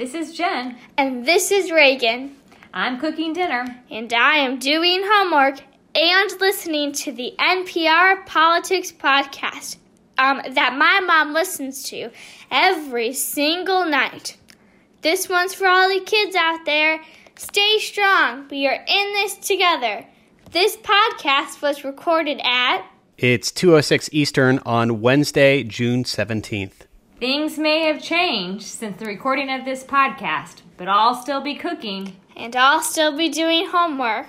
This is Jen. And this is Reagan. I'm cooking dinner. And I am doing homework and listening to the NPR Politics Podcast um, that my mom listens to every single night. This one's for all the kids out there. Stay strong. We are in this together. This podcast was recorded at It's 206 Eastern on Wednesday, June 17th. Things may have changed since the recording of this podcast, but I'll still be cooking. and I'll still be doing homework.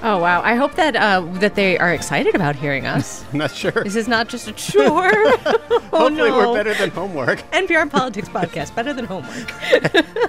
Oh wow! I hope that uh, that they are excited about hearing us. I'm not sure. this is not just a chore. oh Hopefully, no! we're better than homework. NPR Politics Podcast, better than homework.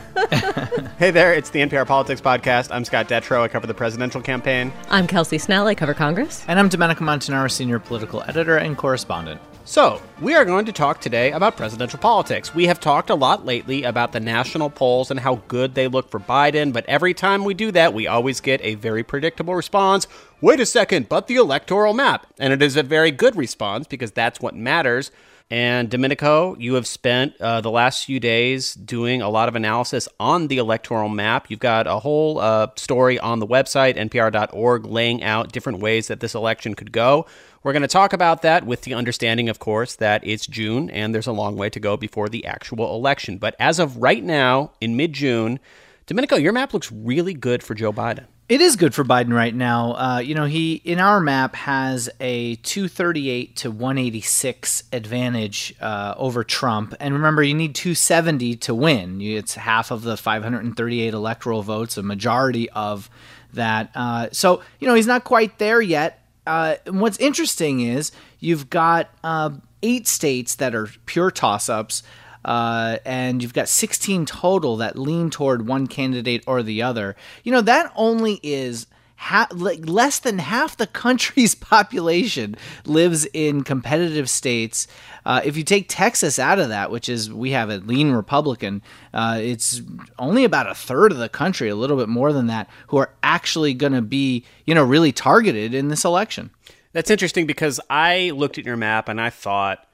Hey there, it's the NPR Politics Podcast. I'm Scott Detrow. I cover the presidential campaign. I'm Kelsey Snell. I cover Congress. And I'm Domenico Montanaro, senior political editor and correspondent. So, we are going to talk today about presidential politics. We have talked a lot lately about the national polls and how good they look for Biden, but every time we do that, we always get a very predictable response. Wait a second, but the electoral map. And it is a very good response because that's what matters. And Domenico, you have spent uh, the last few days doing a lot of analysis on the electoral map. You've got a whole uh, story on the website, npr.org, laying out different ways that this election could go. We're going to talk about that with the understanding, of course, that it's June and there's a long way to go before the actual election. But as of right now, in mid June, Domenico, your map looks really good for Joe Biden. It is good for Biden right now. Uh, you know, he in our map has a 238 to 186 advantage uh, over Trump. And remember, you need 270 to win. It's half of the 538 electoral votes, a majority of that. Uh, so, you know, he's not quite there yet. Uh, what's interesting is you've got uh, eight states that are pure toss ups. Uh, and you've got 16 total that lean toward one candidate or the other. You know, that only is ha- like less than half the country's population lives in competitive states. Uh, if you take Texas out of that, which is we have a lean Republican, uh, it's only about a third of the country, a little bit more than that, who are actually going to be, you know, really targeted in this election. That's interesting because I looked at your map and I thought,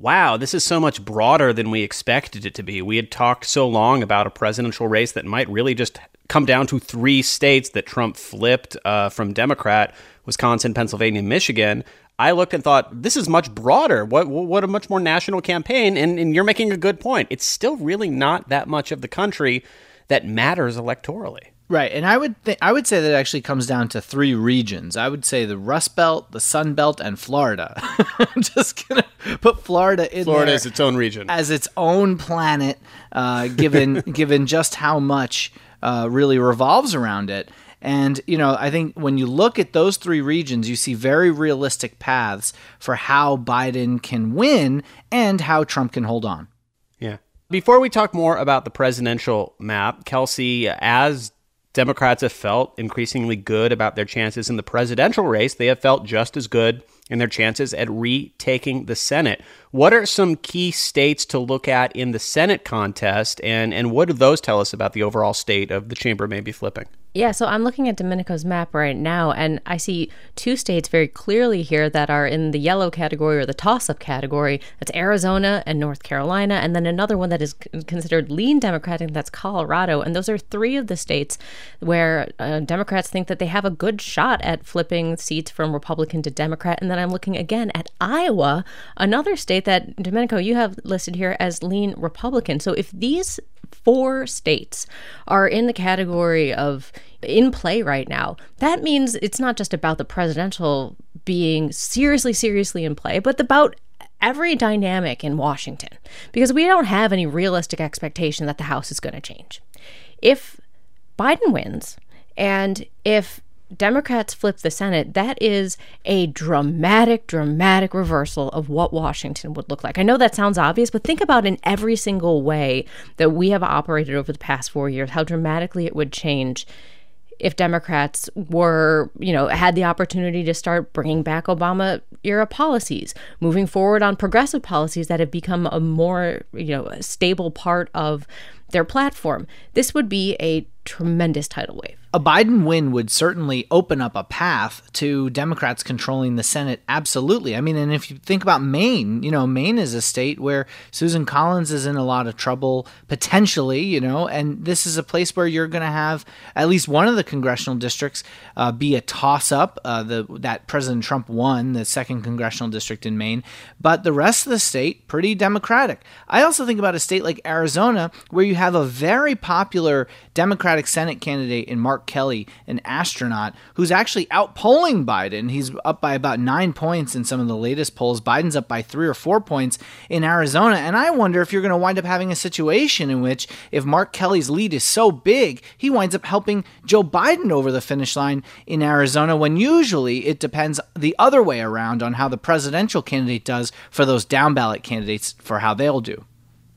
wow, this is so much broader than we expected it to be. We had talked so long about a presidential race that might really just come down to three states that Trump flipped uh, from Democrat Wisconsin, Pennsylvania, Michigan. I looked and thought, this is much broader. What, what a much more national campaign. And, and you're making a good point. It's still really not that much of the country that matters electorally. Right, and I would th- I would say that it actually comes down to three regions. I would say the Rust Belt, the Sun Belt, and Florida. I'm just gonna put Florida in Florida is its own region. as its own planet, uh, given given just how much uh, really revolves around it. And you know, I think when you look at those three regions, you see very realistic paths for how Biden can win and how Trump can hold on. Yeah. Before we talk more about the presidential map, Kelsey, as Democrats have felt increasingly good about their chances in the presidential race, they have felt just as good in their chances at retaking the Senate. What are some key states to look at in the Senate contest, and, and what do those tell us about the overall state of the chamber maybe flipping? Yeah, so I'm looking at Domenico's map right now, and I see two states very clearly here that are in the yellow category or the toss up category. That's Arizona and North Carolina, and then another one that is considered lean Democratic, that's Colorado. And those are three of the states where uh, Democrats think that they have a good shot at flipping seats from Republican to Democrat. And then I'm looking again at Iowa, another state that, Domenico, you have listed here as lean Republican. So if these four states are in the category of in play right now. That means it's not just about the presidential being seriously, seriously in play, but about every dynamic in Washington because we don't have any realistic expectation that the House is going to change. If Biden wins and if Democrats flip the Senate, that is a dramatic, dramatic reversal of what Washington would look like. I know that sounds obvious, but think about in every single way that we have operated over the past four years, how dramatically it would change if Democrats were, you know, had the opportunity to start bringing back Obama era policies, moving forward on progressive policies that have become a more, you know, stable part of their platform. This would be a tremendous tidal wave. A Biden win would certainly open up a path to Democrats controlling the Senate. Absolutely. I mean, and if you think about Maine, you know, Maine is a state where Susan Collins is in a lot of trouble potentially, you know, and this is a place where you're going to have at least one of the congressional districts uh, be a toss up. Uh, the that President Trump won the second congressional district in Maine, but the rest of the state pretty Democratic. I also think about a state like Arizona where you have a very popular Democratic Senate candidate in Mark Kelly, an astronaut, who's actually outpolling Biden. He's up by about nine points in some of the latest polls. Biden's up by three or four points in Arizona. And I wonder if you're going to wind up having a situation in which, if Mark Kelly's lead is so big, he winds up helping Joe Biden over the finish line in Arizona, when usually it depends the other way around on how the presidential candidate does for those down ballot candidates for how they'll do.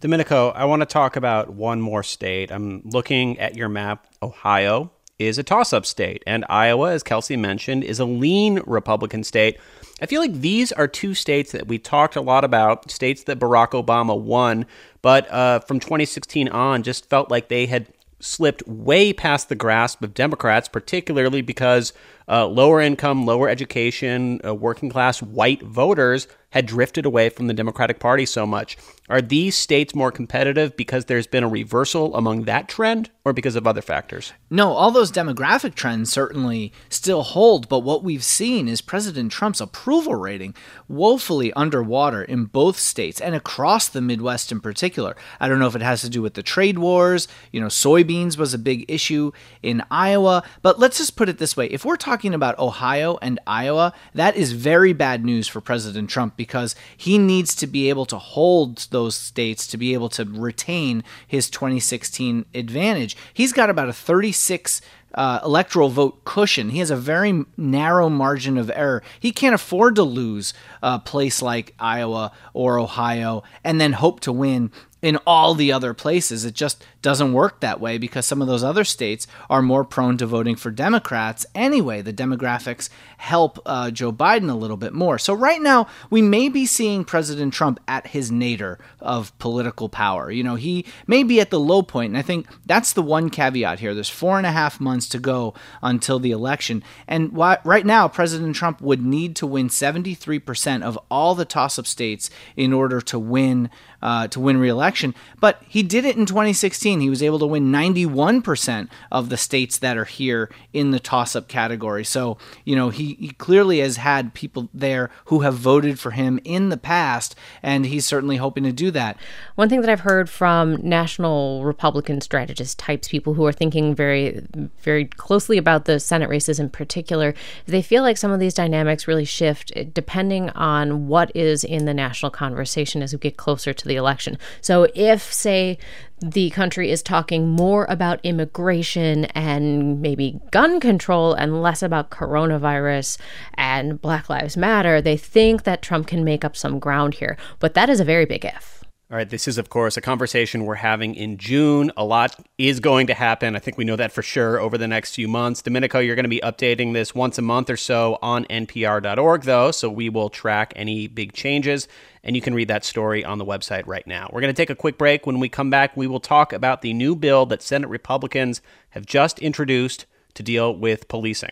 Domenico, I want to talk about one more state. I'm looking at your map. Ohio is a toss up state, and Iowa, as Kelsey mentioned, is a lean Republican state. I feel like these are two states that we talked a lot about, states that Barack Obama won, but uh, from 2016 on just felt like they had slipped way past the grasp of Democrats, particularly because uh, lower income, lower education, uh, working class white voters had drifted away from the Democratic Party so much. Are these states more competitive because there's been a reversal among that trend or because of other factors? No, all those demographic trends certainly still hold, but what we've seen is President Trump's approval rating woefully underwater in both states and across the Midwest in particular. I don't know if it has to do with the trade wars, you know, soybeans was a big issue in Iowa, but let's just put it this way. If we're talking about Ohio and Iowa, that is very bad news for President Trump because he needs to be able to hold those states to be able to retain his 2016 advantage. He's got about a 36 uh, electoral vote cushion. He has a very narrow margin of error. He can't afford to lose a place like Iowa or Ohio and then hope to win in all the other places. It just doesn't work that way because some of those other states are more prone to voting for Democrats anyway. The demographics help uh, Joe Biden a little bit more. So, right now, we may be seeing President Trump at his nadir of political power. You know, he may be at the low point, and I think that's the one caveat here. There's four and a half months to go until the election. And why, right now, President Trump would need to win 73% of all the toss up states in order to win uh, to win re-election. But he did it in 2016. He was able to win 91% of the states that are here in the toss-up category. So you know he, he clearly has had people there who have voted for him in the past, and he's certainly hoping to do that. One thing that I've heard from national Republican strategist types, people who are thinking very, very closely about the Senate races in particular, they feel like some of these dynamics really shift eh, depending on what is in the national conversation as we get closer to the election. So if, say, the country is talking more about immigration and maybe gun control and less about coronavirus and Black Lives Matter, they think that Trump can make up some ground here. But that is a very big if. All right, this is, of course, a conversation we're having in June. A lot is going to happen. I think we know that for sure over the next few months. Domenico, you're going to be updating this once a month or so on npr.org, though, so we will track any big changes, and you can read that story on the website right now. We're going to take a quick break. When we come back, we will talk about the new bill that Senate Republicans have just introduced to deal with policing.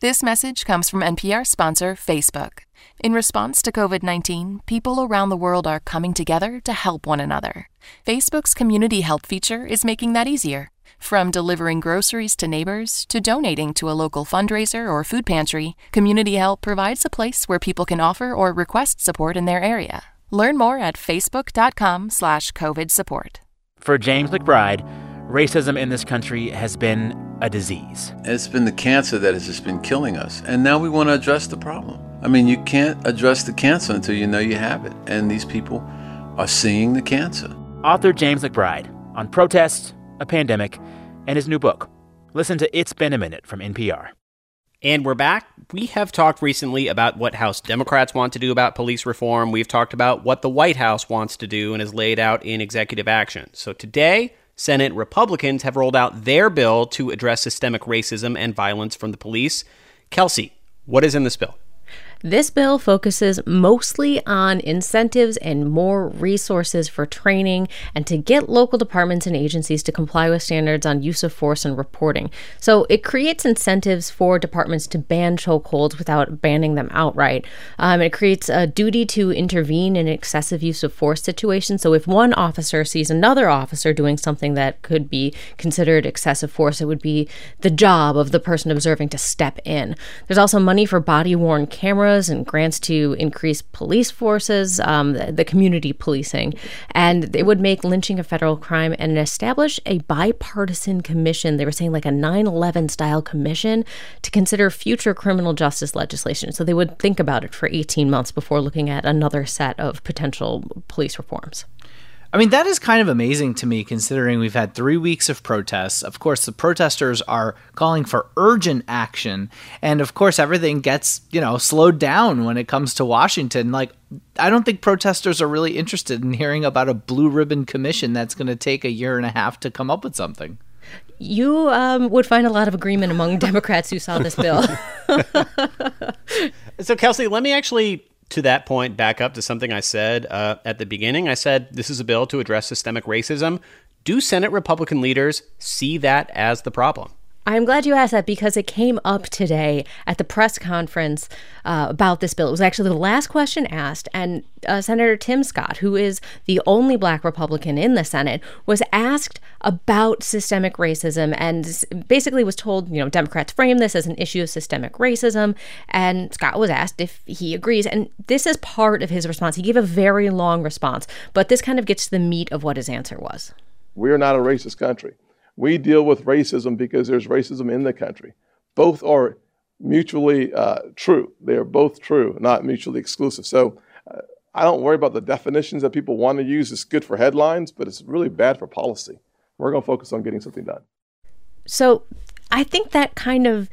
This message comes from NPR sponsor Facebook. In response to COVID 19, people around the world are coming together to help one another. Facebook's community help feature is making that easier. From delivering groceries to neighbors to donating to a local fundraiser or food pantry, Community Help provides a place where people can offer or request support in their area. Learn more at facebook.com/slash COVID support. For James McBride, racism in this country has been a disease. It's been the cancer that has just been killing us, and now we want to address the problem. I mean, you can't address the cancer until you know you have it. And these people are seeing the cancer. Author James McBride on protest, a pandemic, and his new book. Listen to It's Been a Minute from NPR. And we're back. We have talked recently about what House Democrats want to do about police reform. We've talked about what the White House wants to do and has laid out in executive action. So today, Senate Republicans have rolled out their bill to address systemic racism and violence from the police. Kelsey, what is in this bill? This bill focuses mostly on incentives and more resources for training and to get local departments and agencies to comply with standards on use of force and reporting. So it creates incentives for departments to ban chokeholds without banning them outright. Um, it creates a duty to intervene in excessive use of force situations. So if one officer sees another officer doing something that could be considered excessive force, it would be the job of the person observing to step in. There's also money for body worn cameras and grants to increase police forces, um, the, the, community policing. And it would make lynching a federal crime and establish a bipartisan commission. They were saying like a 9 11 style commission to consider future criminal justice legislation. So they would think about it for 18 months before looking at another set of potential police reforms. I mean, that is kind of amazing to me considering we've had three weeks of protests. Of course, the protesters are calling for urgent action. And of course, everything gets, you know, slowed down when it comes to Washington. Like, I don't think protesters are really interested in hearing about a blue ribbon commission that's going to take a year and a half to come up with something. You um, would find a lot of agreement among Democrats who saw this bill. so, Kelsey, let me actually to that point, back up to something I said uh, at the beginning. I said this is a bill to address systemic racism. Do Senate Republican leaders see that as the problem? I'm glad you asked that because it came up today at the press conference uh, about this bill. It was actually the last question asked, and uh, Senator Tim Scott, who is the only black Republican in the Senate, was asked about systemic racism and basically was told, you know, Democrats frame this as an issue of systemic racism. And Scott was asked if he agrees. And this is part of his response. He gave a very long response, but this kind of gets to the meat of what his answer was. We're not a racist country. We deal with racism because there's racism in the country. Both are mutually uh, true. They are both true, not mutually exclusive. So uh, I don't worry about the definitions that people want to use. It's good for headlines, but it's really bad for policy. We're going to focus on getting something done. So I think that kind of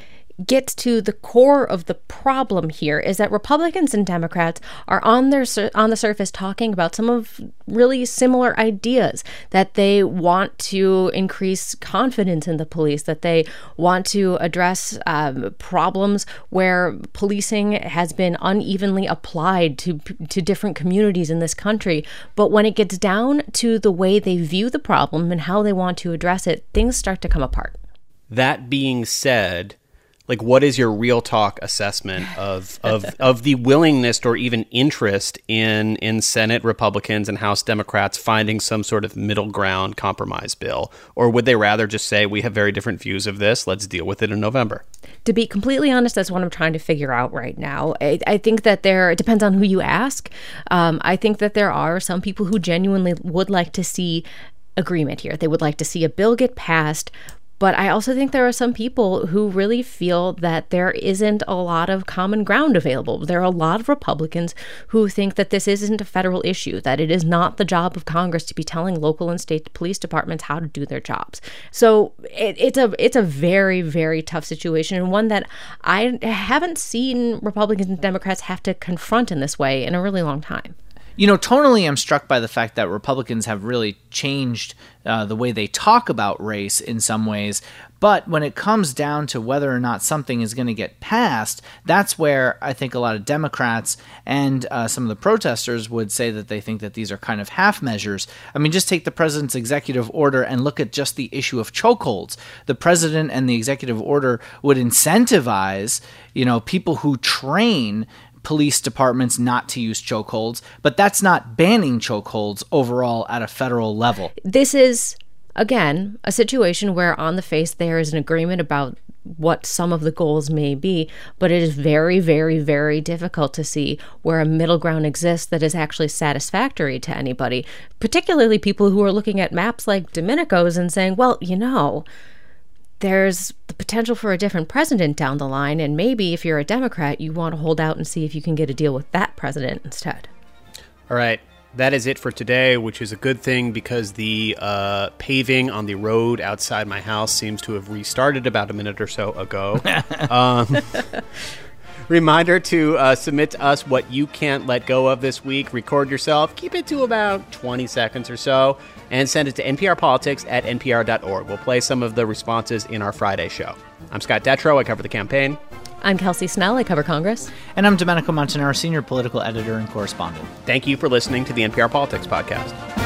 gets to the core of the problem here is that Republicans and Democrats are on their on the surface talking about some of really similar ideas that they want to increase confidence in the police that they want to address um, problems where policing has been unevenly applied to to different communities in this country. But when it gets down to the way they view the problem and how they want to address it things start to come apart. That being said like what is your real talk assessment of of of the willingness or even interest in in Senate Republicans and House Democrats finding some sort of middle ground compromise bill? Or would they rather just say we have very different views of this. Let's deal with it in November to be completely honest that's what I'm trying to figure out right now. I, I think that there it depends on who you ask. Um, I think that there are some people who genuinely would like to see agreement here. They would like to see a bill get passed but I also think there are some people who really feel that there isn't a lot of common ground available. There are a lot of Republicans who think that this isn't a federal issue, that it is not the job of Congress to be telling local and state police departments how to do their jobs. So it, it's a it's a very very tough situation and one that I haven't seen Republicans and Democrats have to confront in this way in a really long time. You know, tonally, I'm struck by the fact that Republicans have really changed uh, the way they talk about race in some ways. But when it comes down to whether or not something is going to get passed, that's where I think a lot of Democrats and uh, some of the protesters would say that they think that these are kind of half measures. I mean, just take the president's executive order and look at just the issue of chokeholds. The president and the executive order would incentivize, you know, people who train police departments not to use chokeholds, but that's not banning chokeholds overall at a federal level. This is, again, a situation where on the face there is an agreement about what some of the goals may be, but it is very, very, very difficult to see where a middle ground exists that is actually satisfactory to anybody, particularly people who are looking at maps like Domenico's and saying, well, you know, there's the potential for a different president down the line. And maybe if you're a Democrat, you want to hold out and see if you can get a deal with that president instead. All right. That is it for today, which is a good thing because the uh, paving on the road outside my house seems to have restarted about a minute or so ago. um, Reminder to uh, submit to us what you can't let go of this week. Record yourself, keep it to about 20 seconds or so, and send it to nprpolitics at npr.org. We'll play some of the responses in our Friday show. I'm Scott Detrow. I cover the campaign. I'm Kelsey Snell. I cover Congress. And I'm Domenico Montanaro, senior political editor and correspondent. Thank you for listening to the NPR Politics Podcast.